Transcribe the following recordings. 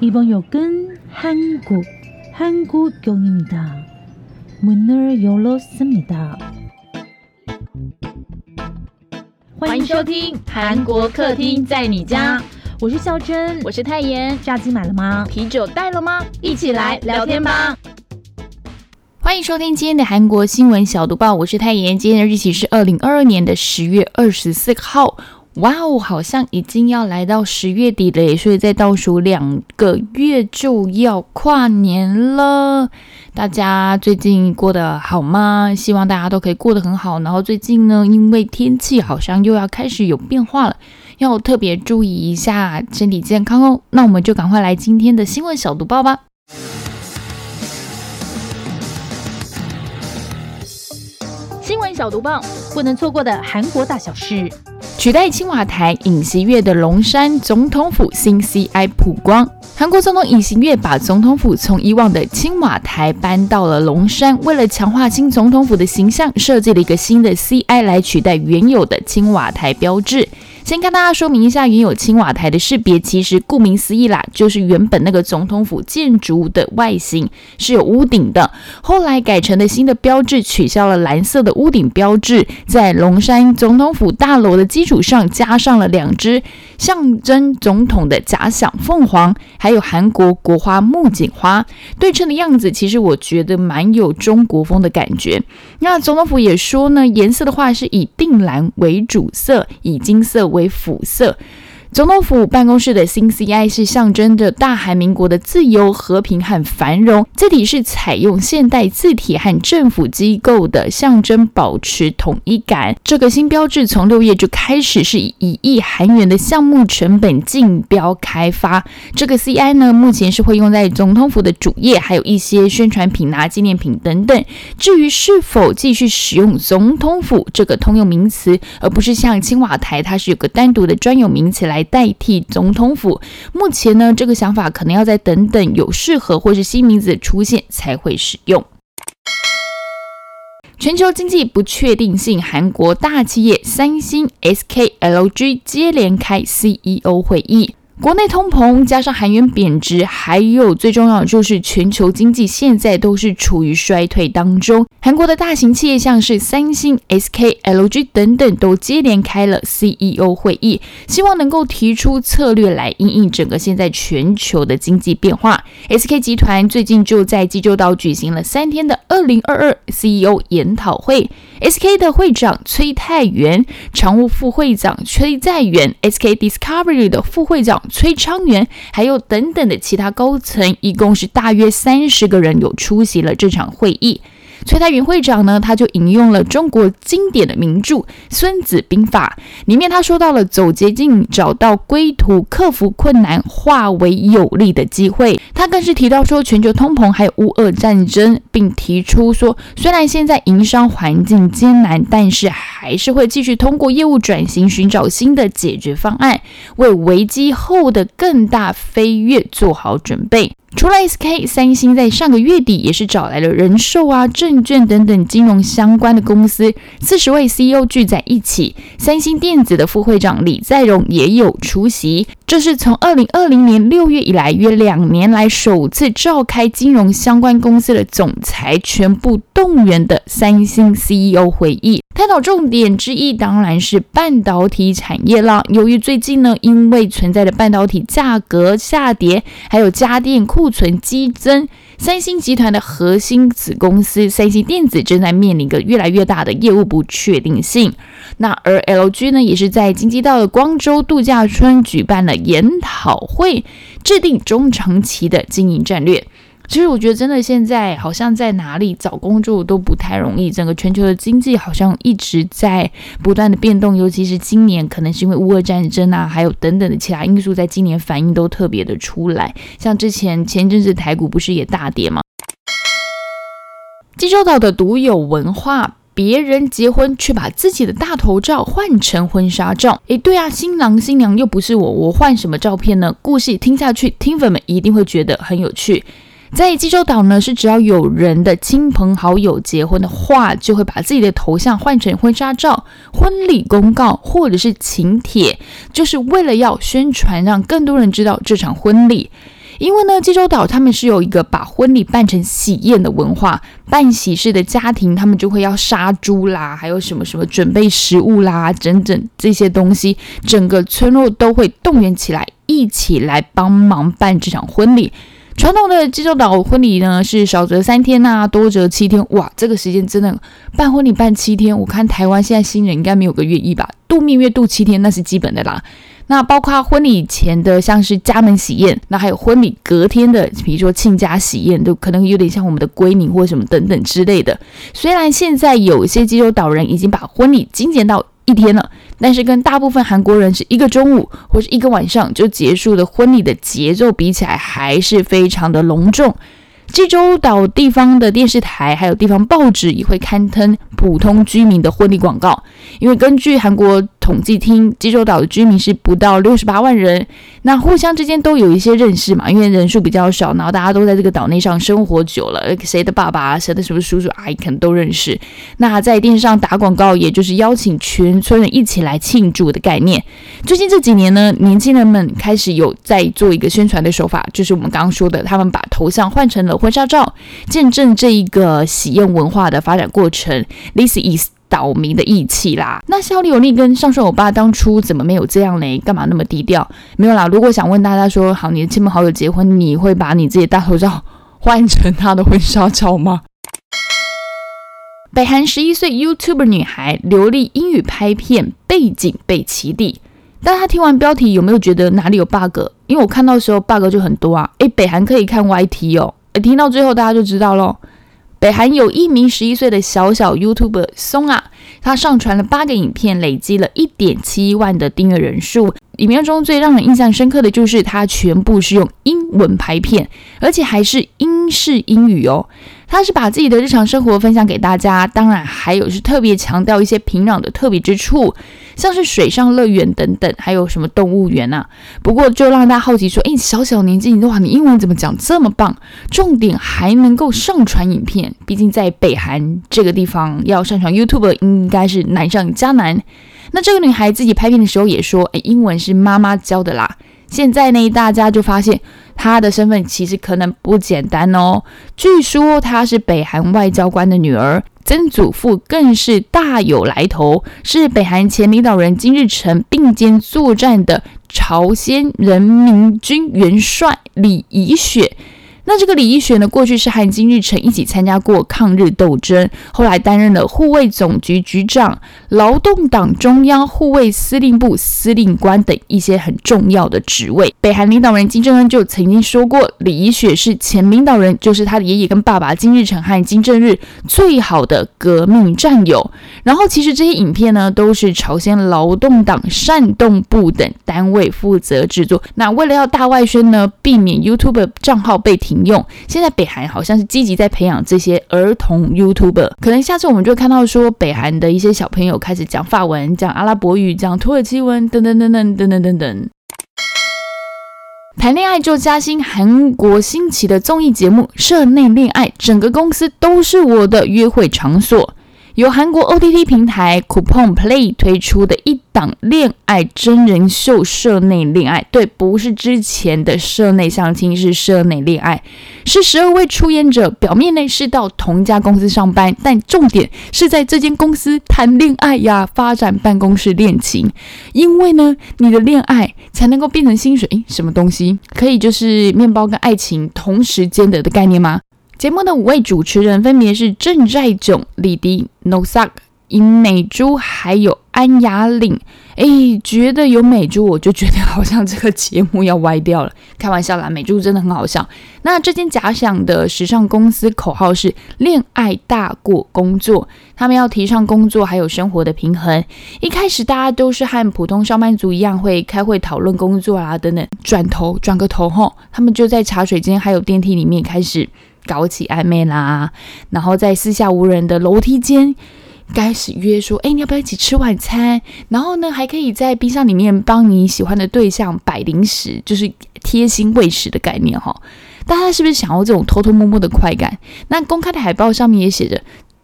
이번 역은 한국, 한국역입니다. 문을 열었습니다. 欢迎收听韩国客厅在你家，我是孝珍，我是泰妍。炸鸡买了吗？啤酒带了吗？一起来聊天吧！欢迎收听今天的韩国新闻小读报，我是泰妍。今天的日期是二零二二年的十月二十四号。 哇哦，好像已经要来到十月底了，所以再倒数两个月就要跨年了。大家最近过得好吗？希望大家都可以过得很好。然后最近呢，因为天气好像又要开始有变化了，要特别注意一下身体健康哦。那我们就赶快来今天的新闻小读报吧。新闻小读棒，不能错过的韩国大小事。取代青瓦台尹锡悦的龙山总统府新 CI 曝光。韩国总统尹锡悦把总统府从以往的青瓦台搬到了龙山，为了强化新总统府的形象，设计了一个新的 CI 来取代原有的青瓦台标志。先跟大家说明一下，原有青瓦台的识别，其实顾名思义啦，就是原本那个总统府建筑的外形是有屋顶的，后来改成的新的标志，取消了蓝色的屋顶标志，在龙山总统府大楼的基础上加上了两只象征总统的假想凤凰，还有韩国国花木槿花对称的样子，其实我觉得蛮有中国风的感觉。那总统府也说呢，颜色的话是以靛蓝为主色，以金色。为辅色。总统府办公室的新 CI 是象征着大韩民国的自由、和平和繁荣。字体是采用现代字体和政府机构的象征，保持统一感。这个新标志从六月就开始是以一亿韩元的项目成本竞标开发。这个 CI 呢，目前是会用在总统府的主页，还有一些宣传品啊、纪念品等等。至于是否继续使用总统府这个通用名词，而不是像青瓦台，它是有个单独的专有名词来。代替总统府，目前呢，这个想法可能要再等等有适合或是新名字出现才会使用。全球经济不确定性，韩国大企业三星、SK、LG 接连开 CEO 会议。国内通膨加上韩元贬值，还有最重要的就是全球经济现在都是处于衰退当中。韩国的大型企业像是三星、SK、LG 等等都接连开了 CEO 会议，希望能够提出策略来应应整个现在全球的经济变化。SK 集团最近就在济州岛举行了三天的二零二二 CEO 研讨会，SK 的会长崔泰元、常务副会长崔在元、SK Discovery 的副会长。崔昌元，还有等等的其他高层，一共是大约三十个人有出席了这场会议。崔太元会长呢，他就引用了中国经典的名著《孙子兵法》，里面他说到了走捷径，找到归途，克服困难，化为有利的机会。他更是提到说，全球通膨还有乌俄战争，并提出说，虽然现在营商环境艰难，但是还是会继续通过业务转型，寻找新的解决方案，为危机后的更大飞跃做好准备。除了 SK，三星在上个月底也是找来了人寿啊、证券等等金融相关的公司，四十位 CEO 聚在一起。三星电子的副会长李在镕也有出席。这是从二零二零年六月以来约两年来首次召开金融相关公司的总裁全部动员的三星 CEO 会议。探讨重点之一当然是半导体产业啦。由于最近呢，因为存在的半导体价格下跌，还有家电库存激增，三星集团的核心子公司三星电子正在面临一个越来越大的业务不确定性。那而 LG 呢，也是在京畿道的光州度假村举办了研讨会，制定中长期的经营战略。其实我觉得，真的现在好像在哪里找工作都不太容易。整个全球的经济好像一直在不断的变动，尤其是今年，可能是因为乌俄战争啊，还有等等的其他因素，在今年反应都特别的出来。像之前前阵子台股不是也大跌吗？济州岛的独有文化，别人结婚却把自己的大头照换成婚纱照。诶，对啊，新郎新娘又不是我，我换什么照片呢？故事听下去，听粉们一定会觉得很有趣。在济州岛呢，是只要有人的亲朋好友结婚的话，就会把自己的头像换成婚纱照、婚礼公告或者是请帖，就是为了要宣传，让更多人知道这场婚礼。因为呢，济州岛他们是有一个把婚礼办成喜宴的文化，办喜事的家庭他们就会要杀猪啦，还有什么什么准备食物啦，整整这些东西，整个村落都会动员起来，一起来帮忙办这场婚礼。传统的济州岛婚礼呢，是少则三天呐，多则七天。哇，这个时间真的办婚礼办七天，我看台湾现在新人应该没有个月一吧，度蜜月度七天那是基本的啦。那包括婚礼前的，像是家门喜宴，那还有婚礼隔天的，比如说亲家喜宴，都可能有点像我们的归宁或什么等等之类的。虽然现在有些济州岛人已经把婚礼精简到一天了。但是跟大部分韩国人是一个中午或是一个晚上就结束的婚礼的节奏比起来，还是非常的隆重。济州岛地方的电视台还有地方报纸也会刊登普通居民的婚礼广告，因为根据韩国。统计厅，济州岛的居民是不到六十八万人，那互相之间都有一些认识嘛，因为人数比较少，然后大家都在这个岛内上生活久了，谁的爸爸、谁的什么叔叔阿姨可能都认识。那在电视上打广告，也就是邀请全村人一起来庆祝的概念。最近这几年呢，年轻人们开始有在做一个宣传的手法，就是我们刚刚说的，他们把头像换成了婚纱照，见证这一个喜宴文化的发展过程。This is 岛民的义气啦，那肖丽有丽跟上顺欧巴当初怎么没有这样嘞？干嘛那么低调？没有啦。如果想问大家说，好，你的亲朋好友结婚，你会把你自己的大头照换成他的婚纱照吗？北韩十一岁 YouTube 女孩流利英语拍片，背景被起底。但她听完标题有没有觉得哪里有 bug？因为我看到的时候 bug 就很多啊。诶，北韩可以看 YT 哦。诶，听到最后大家就知道喽。北韩有一名十一岁的小小 YouTuber 松啊，他上传了八个影片，累积了一点七万的订阅人数。影片中最让人印象深刻的就是他全部是用英文拍片，而且还是英式英语哦。他是把自己的日常生活分享给大家，当然还有是特别强调一些平壤的特别之处，像是水上乐园等等，还有什么动物园呐。不过就让大家好奇说，诶，小小年纪你哇，你英文怎么讲这么棒？重点还能够上传影片，毕竟在北韩这个地方要上传 YouTube 应该是难上加难。那这个女孩自己拍片的时候也说，诶，英文是妈妈教的啦。现在呢，大家就发现她的身份其实可能不简单哦。据说她是北韩外交官的女儿，曾祖父更是大有来头，是北韩前领导人金日成并肩作战的朝鲜人民军元帅李宜雪。那这个李义雪呢，过去是和金日成一起参加过抗日斗争，后来担任了护卫总局局长、劳动党中央护卫司令部司令官等一些很重要的职位。北韩领导人金正恩就曾经说过，李义雪是前领导人，就是他的爷爷跟爸爸金日成和金正日最好的革命战友。然后，其实这些影片呢，都是朝鲜劳动党煽动部等单位负责制作。那为了要大外宣呢，避免 YouTube 账号被停。用现在北韩好像是积极在培养这些儿童 YouTuber，可能下次我们就会看到说北韩的一些小朋友开始讲法文、讲阿拉伯语、讲土耳其文等等等等等等等等。谈恋爱就加薪，韩国新奇的综艺节目《社内恋爱》，整个公司都是我的约会场所。由韩国 OTT 平台 Coupon Play 推出的一档恋爱真人秀《社内恋爱》，对，不是之前的社内相亲，是社内恋爱，是十二位出演者表面内是到同一家公司上班，但重点是在这间公司谈恋爱呀，发展办公室恋情。因为呢，你的恋爱才能够变成薪水，什么东西可以就是面包跟爱情同时兼得的概念吗？节目的五位主持人分别是郑在炯、李迪、Nosak、尹美珠，还有安雅岭。哎，觉得有美珠，我就觉得好像这个节目要歪掉了。开玩笑啦，美珠真的很好笑。那这间假想的时尚公司口号是“恋爱大过工作”，他们要提倡工作还有生活的平衡。一开始大家都是和普通上班族一样，会开会讨论工作啊等等。转头转个头后，他们就在茶水间还有电梯里面开始。搞起暧昧啦，然后在私下无人的楼梯间开始约说：“哎，你要不要一起吃晚餐？”然后呢，还可以在冰箱里面帮你喜欢的对象摆零食，就是贴心喂食的概念哈。大家是不是想要这种偷偷摸摸的快感？那公开的海报上面也写着：“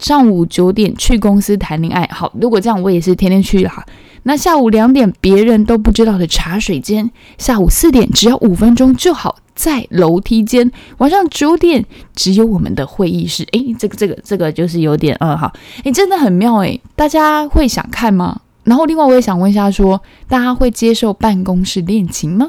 上午九点去公司谈恋爱。”好，如果这样，我也是天天去哈。那下午两点，别人都不知道的茶水间；下午四点，只要五分钟就好，在楼梯间；晚上九点，只有我们的会议室。诶，这个这个这个就是有点呃，好，诶，真的很妙诶，大家会想看吗？然后另外我也想问一下，说大家会接受办公室恋情吗？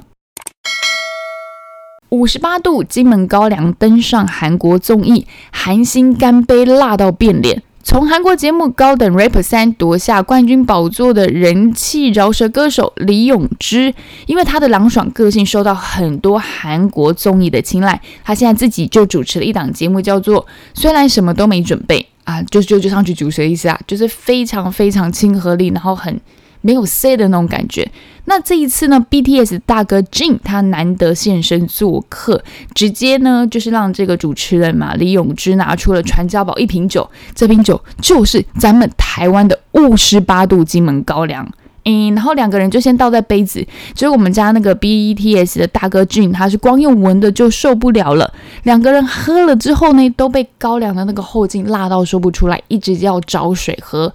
五十八度金门高粱登上韩国综艺，韩星干杯辣到变脸。从韩国节目《高等 Rapper 三》夺下冠军宝座的人气饶舌歌手李永芝，因为他的朗爽个性，受到很多韩国综艺的青睐。他现在自己就主持了一档节目，叫做《虽然什么都没准备》啊，就就就上去主持的意思啊，就是非常非常亲和力，然后很。没有 say 的那种感觉。那这一次呢，BTS 大哥 Jin 他难得现身做客，直接呢就是让这个主持人嘛李永芝拿出了传家宝一瓶酒，这瓶酒就是咱们台湾的五十八度金门高粱。嗯，然后两个人就先倒在杯子，结果我们家那个 BTS 的大哥 Jin 他是光用闻的就受不了了，两个人喝了之后呢，都被高粱的那个后劲辣到说不出来，一直要找水喝。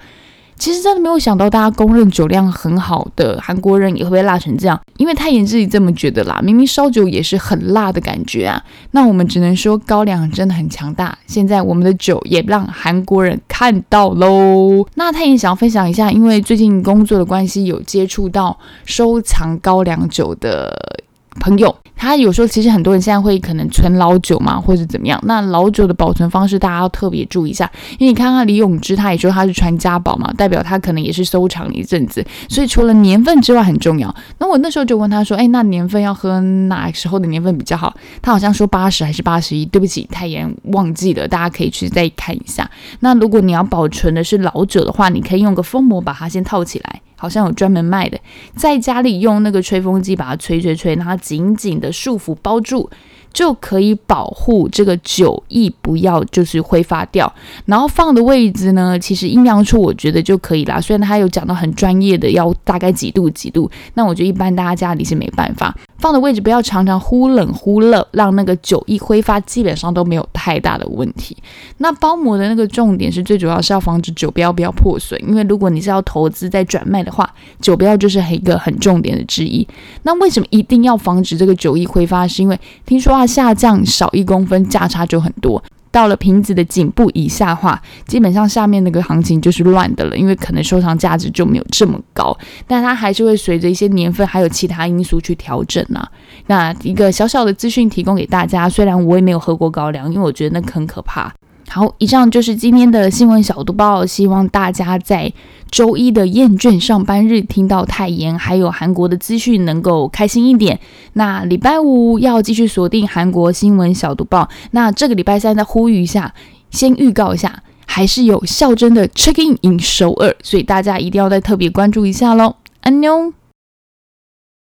其实真的没有想到，大家公认酒量很好的韩国人也会被辣成这样，因为太妍自己这么觉得啦。明明烧酒也是很辣的感觉啊，那我们只能说高粱真的很强大。现在我们的酒也让韩国人看到喽。那太妍想要分享一下，因为最近工作的关系，有接触到收藏高粱酒的。朋友，他有时候其实很多人现在会可能存老酒嘛，或者怎么样。那老酒的保存方式，大家要特别注意一下。因为你看看李永芝，他也说他是传家宝嘛，代表他可能也是收藏了一阵子。所以除了年份之外很重要。那我那时候就问他说：“哎，那年份要喝哪时候的年份比较好？”他好像说八十还是八十一。对不起，太严忘记了，大家可以去再看一下。那如果你要保存的是老酒的话，你可以用个封膜把它先套起来。好像有专门卖的，在家里用那个吹风机把它吹吹吹，让它紧紧的束缚包住。就可以保护这个酒液不要就是挥发掉，然后放的位置呢，其实阴凉处我觉得就可以啦。虽然他有讲到很专业的，要大概几度几度，那我觉得一般大家家里是没办法放的位置，不要常常忽冷忽热，让那个酒液挥发，基本上都没有太大的问题。那包膜的那个重点是最主要是要防止酒标不要破损，因为如果你是要投资再转卖的话，酒标就是一个很重点的之一。那为什么一定要防止这个酒液挥发？是因为听说。下降少一公分，价差就很多。到了瓶子的颈部以下话，基本上下面那个行情就是乱的了，因为可能收藏价值就没有这么高。但它还是会随着一些年份还有其他因素去调整啊。那一个小小的资讯提供给大家，虽然我也没有喝过高粱，因为我觉得那很可怕。好，以上就是今天的新闻小读报。希望大家在周一的厌倦上班日听到泰妍还有韩国的资讯，能够开心一点。那礼拜五要继续锁定韩国新闻小读报。那这个礼拜三再呼吁一下，先预告一下，还是有孝真的 check in in 首尔，所以大家一定要再特别关注一下喽。安妞。